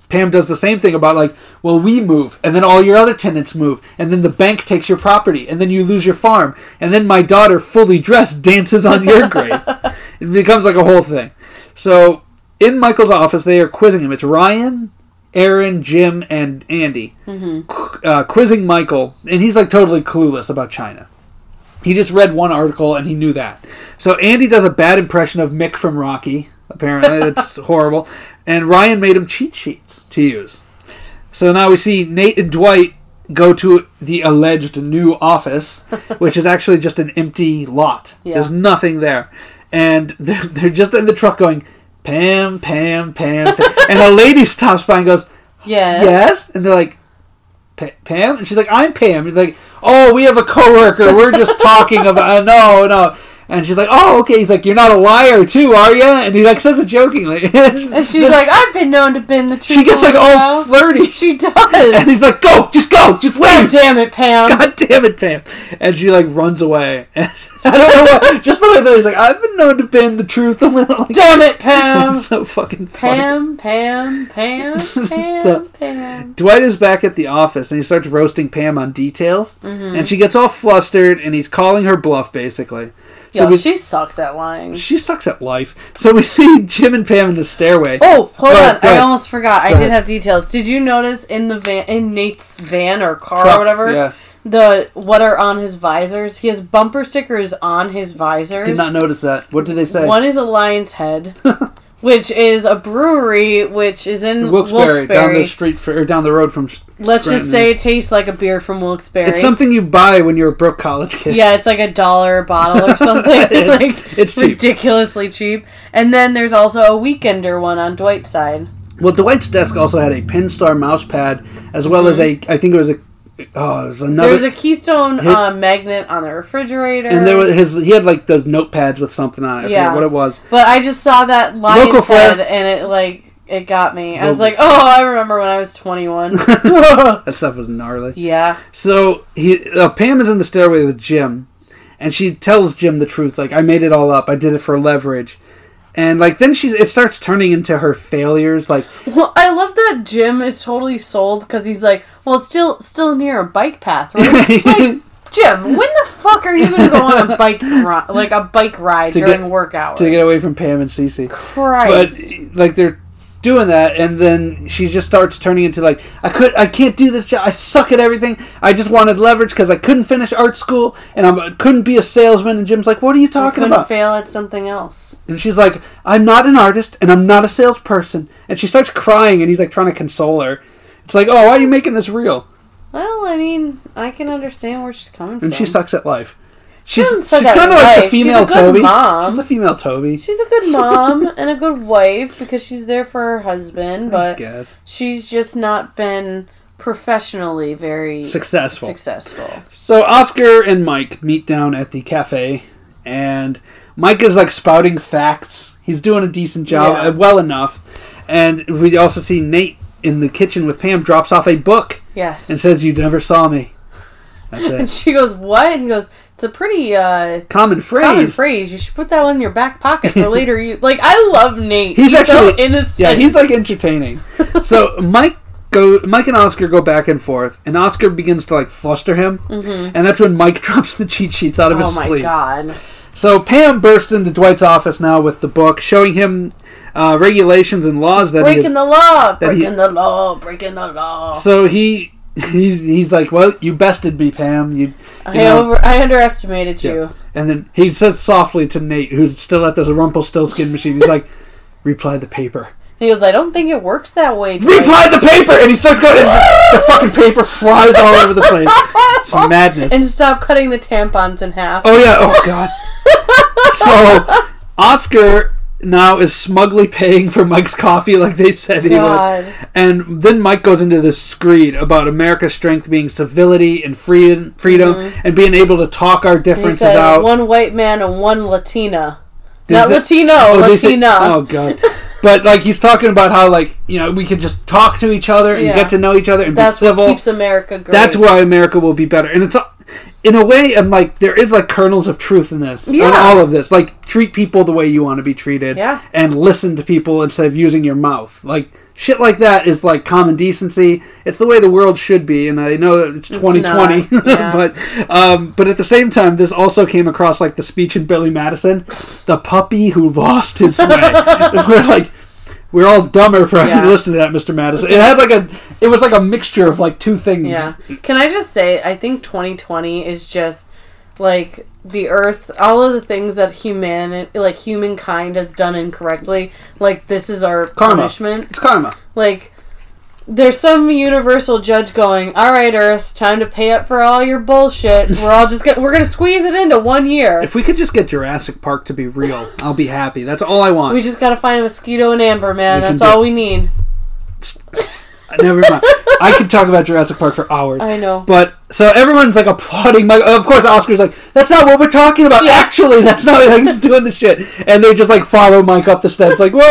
Pam does the same thing about like, well, we move, and then all your other tenants move, and then the bank takes your property, and then you lose your farm, and then my daughter, fully dressed, dances on your grave. It becomes like a whole thing. So in Michael's office, they are quizzing him. It's Ryan, Erin, Jim, and Andy qu- uh, quizzing Michael, and he's like totally clueless about China. He just read one article and he knew that. So Andy does a bad impression of Mick from Rocky. Apparently, it's horrible. And Ryan made him cheat sheets to use. So now we see Nate and Dwight go to the alleged new office, which is actually just an empty lot. Yeah. There's nothing there. And they're, they're just in the truck going, Pam, Pam, Pam, Pam. and a lady stops by and goes, Yes. Yes? And they're like, Pam? And she's like, I'm Pam. And like, oh, we have a coworker. We're just talking about, uh, no, no. And she's like, oh, okay. He's like, you're not a liar too, are you? And he like says it jokingly. And she's like, I've been known to bend the truth. she gets like all while." flirty. She does. And he's like, go, just go, just God leave. damn it, Pam. God damn it, Pam. And she like runs away. And I don't know what, just the way that he's like, I've been known to bend the truth a little. Like, Damn it, Pam. it's so fucking funny. Pam, Pam, Pam, Pam, So- Pam. Dwight is back at the office and he starts roasting Pam on details. Mm-hmm. And she gets all flustered and he's calling her bluff basically. So Yo, we, she sucks at lying. she sucks at life. So we see Jim and Pam in the stairway. Oh, hold Go on! go I ahead. almost forgot. I did ahead. have details. Did you notice in the van, in Nate's van or car Truck, or whatever, Yeah. The what are on his visors? He has bumper stickers on his visors. Did not notice that. What did they say? One is a Lionshead, which is a brewery, which is in Wilkes-Barre, down the street for, or down the road from. Let's Scranton. just say it tastes like a beer from Wilkes-Barre. It's something you buy when you're a broke college kid. Yeah, it's like a dollar a bottle or something. It's- like it's cheap. ridiculously cheap. And then there's also a weekender one on Dwight's side. Well, Dwight's desk also had a Pennstar mouse pad, as well as a, Mm-hmm. I think it was a, oh, it was another. There was a Keystone Hit- uh, magnet on the refrigerator. and there was his. He had like those notepads with something on it. I Yeah. what it was. But I just saw that lion's Local head, and it like it got me. I was like, oh, I remember when I was 21. that stuff was gnarly. yeah. So he uh, Pam is in the stairway with Jim, and she tells Jim the truth. Like I made it all up. I did it for leverage, and like then she's it starts turning into her failures. Like Well, I love that Jim is totally sold because he's like, well, it's still still near a bike path, right? like, Jim, when the fuck are you gonna go on a bike ri- like a bike ride To get- during work hours? to get away from Pam and Cece. Christ. But like they're doing that, and then she just starts turning into like I could I can't do this job. I suck at everything. I just wanted leverage because I couldn't finish art school, and I couldn't be a salesman. And Jim's like, "What are you talking couldn't about?" fail at something else. And she's like, I'm not an artist and I'm not a salesperson. And she starts crying and he's like trying to console her. It's like, oh, why are you making this real? Well, I mean, I can understand where she's coming from. And she sucks at life. She's, she's kind of like the life. She's a good Toby. mom. She's the female Toby. She's a good mom and a good wife because she's there for her husband, but she's just not been professionally very Successful. successful. So Oscar and Mike meet down at the cafe, and Mike is like spouting facts. He's doing a decent job, Yeah. uh, well enough. And we also see Nate in the kitchen with Pam drops off a book Yes. and says, "You never saw me." That's And she goes, "What?" And he goes, "It's a pretty uh, Common phrase. common phrase. You should put that one in your back pocket for later." You like, I love Nate. He's so actually- innocent. Yeah, he's like entertaining. so Mike go Mike and Oscar go back and forth, and Oscar begins to like fluster him, and that's when Mike drops the cheat sheets out of Mm-hmm. oh his my sleeve. god. So Pam bursts into Dwight's office now with the book, showing him uh, regulations and laws that he Breaking is, the law, that he- breaking the law, breaking the law. So he he's he's like, well, you bested me, Pam. You, you I know." over, I underestimated Yeah. you. And then he says softly to Nate, who's still at the Rumpelstiltskin machine, he's like, reply the paper. He goes, I don't think it works that way. Dwight." Reply the paper! And he starts going, and the, the fucking paper flies all over the place. It's madness. and stop cutting the tampons in half. Oh, yeah. Oh, God. So, Oscar now is smugly paying for Mike's coffee like they said he God. would. And then Mike goes into this screed about America's strength being civility and freedom, freedom and being able to talk our Mm-hmm. He differences said out. one white man and one Latina. Did Not he Latino, Oh, he Latina. oh god. But like he's talking about how like you know we can just talk to each other and Yeah. get to know each other and That's be civil. what keeps America great. That's why America will be better. And it's in a way, I'm like there is like kernels of truth in this. In all of this, like treat people the way you want to be treated. Yeah. And listen to people instead of using your mouth. Like shit like that is like common decency. It's the way the world should be. And I know it's 2020, not. Yeah. but um, but at the same time, this also came across like the speech in Billy Madison, the puppy who lost his way. We're like. We're all dumber for having Yeah. listened to that, Mr. Madison. It had like a, it was like a mixture of like two things. Yeah. Can I just say, I think 2020 is just like the Earth, all of the things that human, like humankind, has done incorrectly. Like this is our Karma. punishment. It's karma. Like there's some universal judge going, "All right, Earth, time to pay up for all your bullshit. We're all just gonna we're gonna squeeze it into one year. If we could just get Jurassic Park to be real, I'll be happy. That's all I want. We just gotta find a mosquito and amber, man. We That's all we need." Never mind. I could talk about Jurassic Park for hours. I know. But so everyone's like applauding. Mike. Of course, Oscar's like, "That's not what we're talking about. Yeah. Actually, that's not like he's doing the shit." And they just like follow Mike up the steps, like, "Whoa!"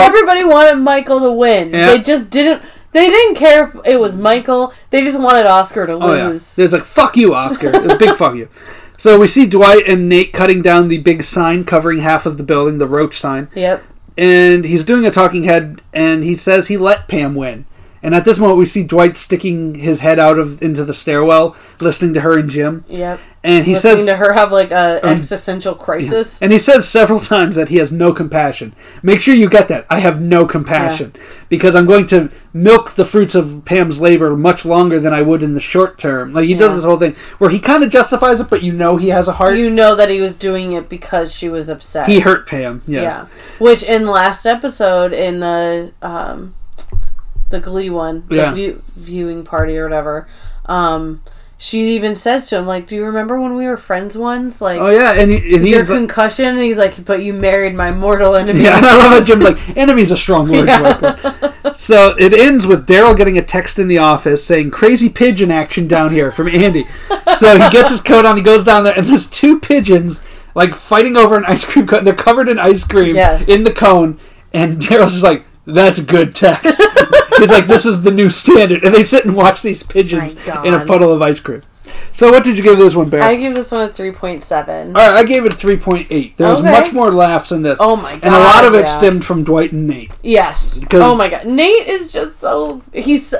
Everybody wanted Michael to win. Yeah. They just didn't. They didn't care if it was Michael. They just wanted Oscar to Oh yeah. lose. There's like, "Fuck you, Oscar." It's a big fuck you. So we see Dwight and Nate cutting down the big sign covering half of the building, the roach sign. Yep. and he's doing a talking head and he says he let Pam win. And at this moment we see Dwight sticking his head out of into the stairwell, listening to her and Jim. Yep. And he Listening says to her have like a Um, existential crisis. and he says several times that he has no compassion. Make sure you get that. I have no compassion because I'm going to milk the fruits of Pam's labor much longer than I would in the short term. Like he does this whole thing where he kind of justifies it, but you know he has a heart. You know that he was doing it because she was upset. he hurt Pam. Yes. Yeah. Which in the last episode in the um the Glee one, the view, viewing party or whatever, um she even says to him like, "Do you remember when we were friends once? Like Oh yeah, and, he, and your like, concussion?" And he's like, "But you married my mortal enemy." Yeah, and I love how Jim's like, enemy's a strong word. Yeah. So it ends with Darryl getting a text in the office saying "crazy pigeon action down here" from Andy. So he gets his coat on, he goes down there, and there's two pigeons like fighting over an ice cream cone. They're covered in ice cream Yes. in the cone, and Darryl's just like, "That's good text." He's like, "This is the new standard," and they sit and watch these pigeons in a puddle of ice cream. So what did you give this one, Bear? I give this one a 3.7. All right, I gave it a 3.8. There was Okay. much more laughs in this. Oh my god. And a lot of it yeah. stemmed from Dwight and Nate. Yes. Oh my god. Nate is just so he's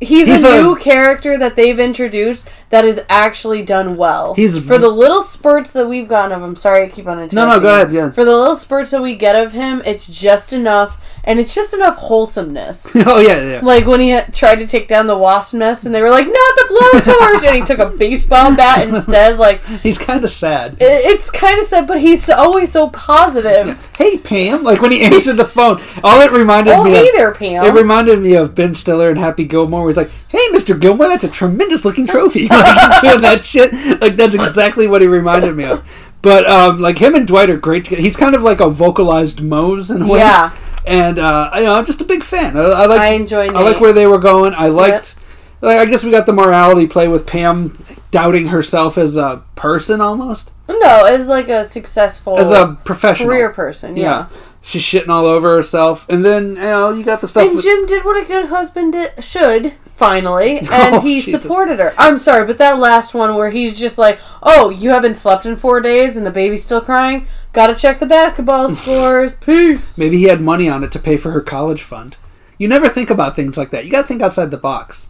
he's, He's a, a- new character that they've introduced that is actually done well. He's- for the little spurts that we've gotten of him. Sorry, I keep on interrupting. No, no, go you. ahead, yeah. For the little spurts that we get of him, it's just enough, and it's just enough wholesomeness. oh, yeah, yeah. Like when he tried to take down the wasp nest, and they were like, "Not the blowtorch," and he took a baseball bat instead. Like He's kind of sad. it's kind of sad, but he's always so positive. Hey, Pam. Like when he answered the phone, all it reminded Oh, me hey of. there, Pam. It reminded me of Ben Stiller and Happy Gilmore. Where he's like, "Hey, Mr. Gilmore, that's a tremendous looking trophy." like doing that shit. Like that's exactly what he reminded me of. But um, like him and Dwight are great together. He's kind of like a vocalized Mose in a way. Yeah. And uh, you know, I'm just a big fan. I, I like. I enjoy I like where they were going. I liked. Like I guess we got the morality play with Pam doubting herself as a person almost No, as like a successful as a professional career person. Yeah. She's shitting all over herself, and then you know you got the stuff. And with- Jim did what a good husband di- should, finally, and Oh, he Jesus. supported her. I'm sorry, but that last one where he's just like, "Oh, you haven't slept in four days, and the baby's still crying. Got to check the basketball scores. Peace." Maybe he had money on it to pay for her college fund. You never think about things like that. You got to think outside the box.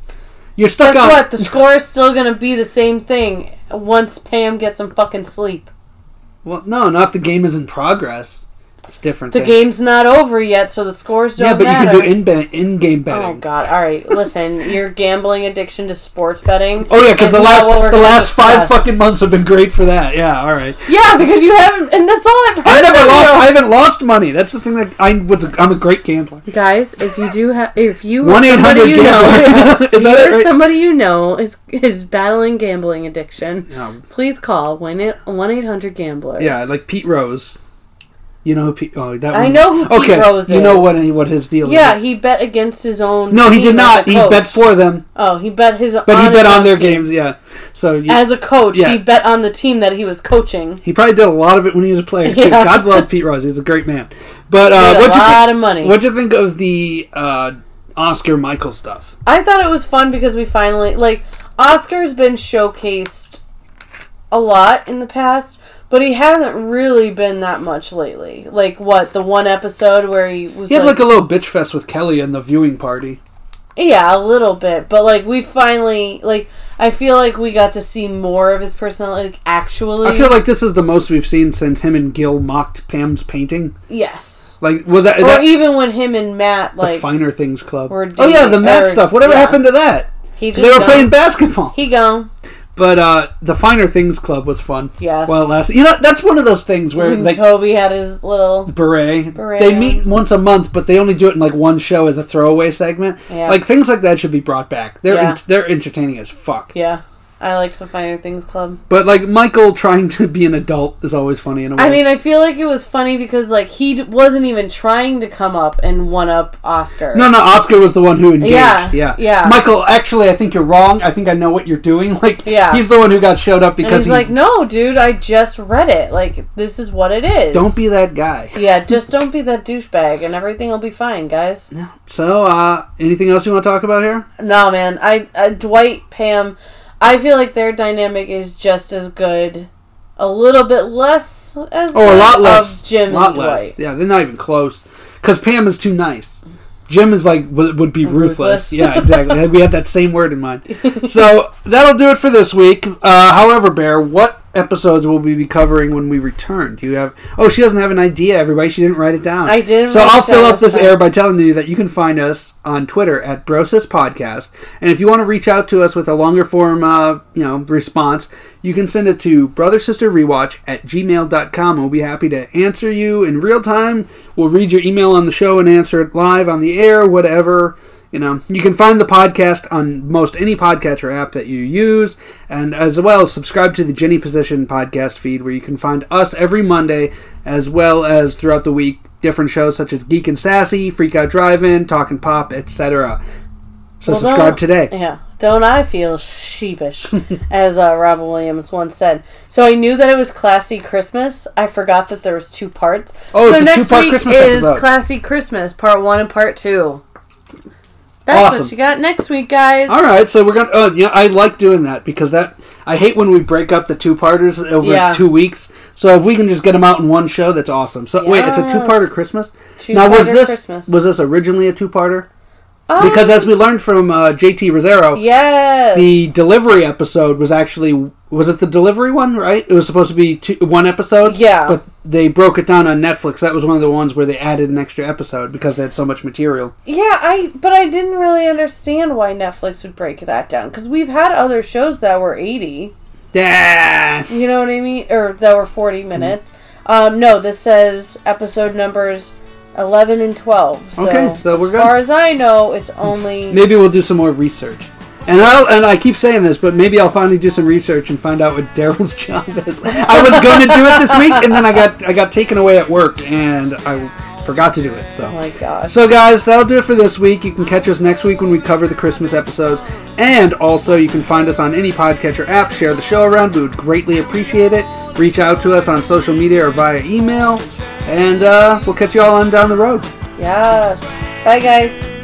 You're stuck Guess on. what? The score is still gonna be the same thing once Pam gets some fucking sleep. Well, no, not if the game is in progress. It's different. The thing. game's not over yet, so the scores don't Yeah, but matter. you can do in in-game betting. Oh God! All right, listen. Your gambling addiction to sports betting. Oh yeah, because the last the last five fucking months have been great for that. Yeah, all right. Yeah, because you haven't, and that's all I've heard. I never lost. you. I haven't lost money. That's the thing that I was. I'm a great gambler. Guys, if you do have, if you or 1-800 somebody you know, gambler. Is that it, right? somebody you know is is battling gambling addiction, Yeah, please call one eight hundred gambler. yeah, like Pete Rose. You know who Pete? Oh, that I one. know who Pete okay, Rose is. you know what what his deal is. Yeah, is. he bet against his own. No, he did not. He bet for them, Oh, he bet his. but he bet on their team. games. Yeah, so you, As a coach, Yeah. he bet on the team that he was coaching. he probably did a lot of it when he was a player too. Yeah. God love Pete Rose. He's a great man. But uh, a what you lot think? of money. What'd you think of the uh, Oscar Michael stuff? I thought it was fun because we finally like Oscar's been showcased a lot in the past, but he hasn't really been that much lately. Like what the one episode where he was He had like, like a little bitch fest with Kelly in the viewing party. yeah, a little bit, but like we finally like I feel like we got to see more of his personality like actually. I feel like this is the most we've seen since him and Gil mocked Pam's painting. yes. Like, well, that, Or that even when him and Matt the like Finer Things Club. were Oh yeah, the Matt or- stuff. Whatever yeah. happened to that? he just They were gone. playing basketball. He gone. But uh, the Finer Things Club was fun. Yes. Well, last you know that's one of those things where like Toby had his little beret, Beret they meet once a month, but they only do it in like one show as a throwaway segment. Yeah. Like things like that should be brought back. They're Yeah. en- they're entertaining as fuck. yeah. I liked the Finer Things Club. But like Michael trying to be an adult is always funny in a way. I mean, I feel like it was funny because like he d- wasn't even trying to come up and one up Oscar. No, no, Oscar was the one who engaged. Yeah, Yeah, yeah. Michael, actually, I think you're wrong. I think I know what you're doing. Like, Yeah. he's the one who got showed up and because he's he. like, "No, dude, I just read it. Like, this is what it is. don't be that guy. Yeah, just don't be that douchebag, and everything will be fine, guys. Yeah. So, uh, anything else you want to talk about here? No, man. I uh, Dwight, Pam. I feel like their dynamic is just as good. A little bit less as Oh, a lot less. of Jim lot and less. Dwight. Yeah, they're not even close. Because Pam is too nice. Jim is like would, would be ruthless. Ruthless. Yeah, exactly. we had that same word in mind. So that'll do it for this week. Uh, however, Bear, what episodes will we be covering when we return? Do you have? Oh, she doesn't have an idea. Everybody, she didn't write it down. I didn't So I'll fill up this this air by telling you that you can find us on Twitter at Brosis Podcast, and if you want to reach out to us with a longer form, uh, you know, response, you can send it to brother sister rewatch at gmail.com. We'll be happy to answer you in real time. We'll read your email on the show and answer it live on the air, whatever. You know, you can find the podcast on most any podcatcher app that you use, and as well subscribe to the Jenny Position podcast feed, where you can find us every Monday, as well as throughout the week different shows such as Geek and Sassy, Freak Out Drive-In, Talking Pop, etc. So Well, subscribe today. Yeah. Don't I feel sheepish, as uh, Robin Williams once said. So I knew that it was Classy Christmas. I forgot that there was two parts. Oh, so next week Christmas is episode. Classy Christmas, part one and part two. That's Awesome. what you got next week, guys. All right, so we're gonna. Oh, yeah, I like doing that because that I hate when we break up the two parters over Yeah. two weeks. So if we can just get them out in one show, that's awesome. So wait, it's a two-parter Christmas. Two now was this Christmas. was this originally a two-parter? Um, Because as we learned from uh, JT Rosero, yes, the delivery episode was actually was it the delivery one right? It was supposed to be two, one episode? Yeah. but they broke it down on netflix. That was one of the ones where they added an extra episode because they had so much material. Yeah, I but I didn't really understand why Netflix would break that down. Because we've had other shows that were eighty. yeah You know what I mean, or that were forty minutes. Um, no, this says episode numbers eleven and twelve. So, Okay, so we're as good. far as I know, it's only maybe we'll do some more research and I'll, and I keep saying this, but maybe I'll finally do some research and find out what Darryl's job is. I was going to do it this week, and then I got I got taken away at work, and I forgot to do it. So oh my gosh. So, guys, that'll do it for this week. You can catch us next week when we cover the Christmas episodes. And also, you can find us on any podcatcher app. Share the show around. We would greatly appreciate it. Reach out to us on social media or via email. And uh, we'll catch you all on down the road. Yes. Bye, guys.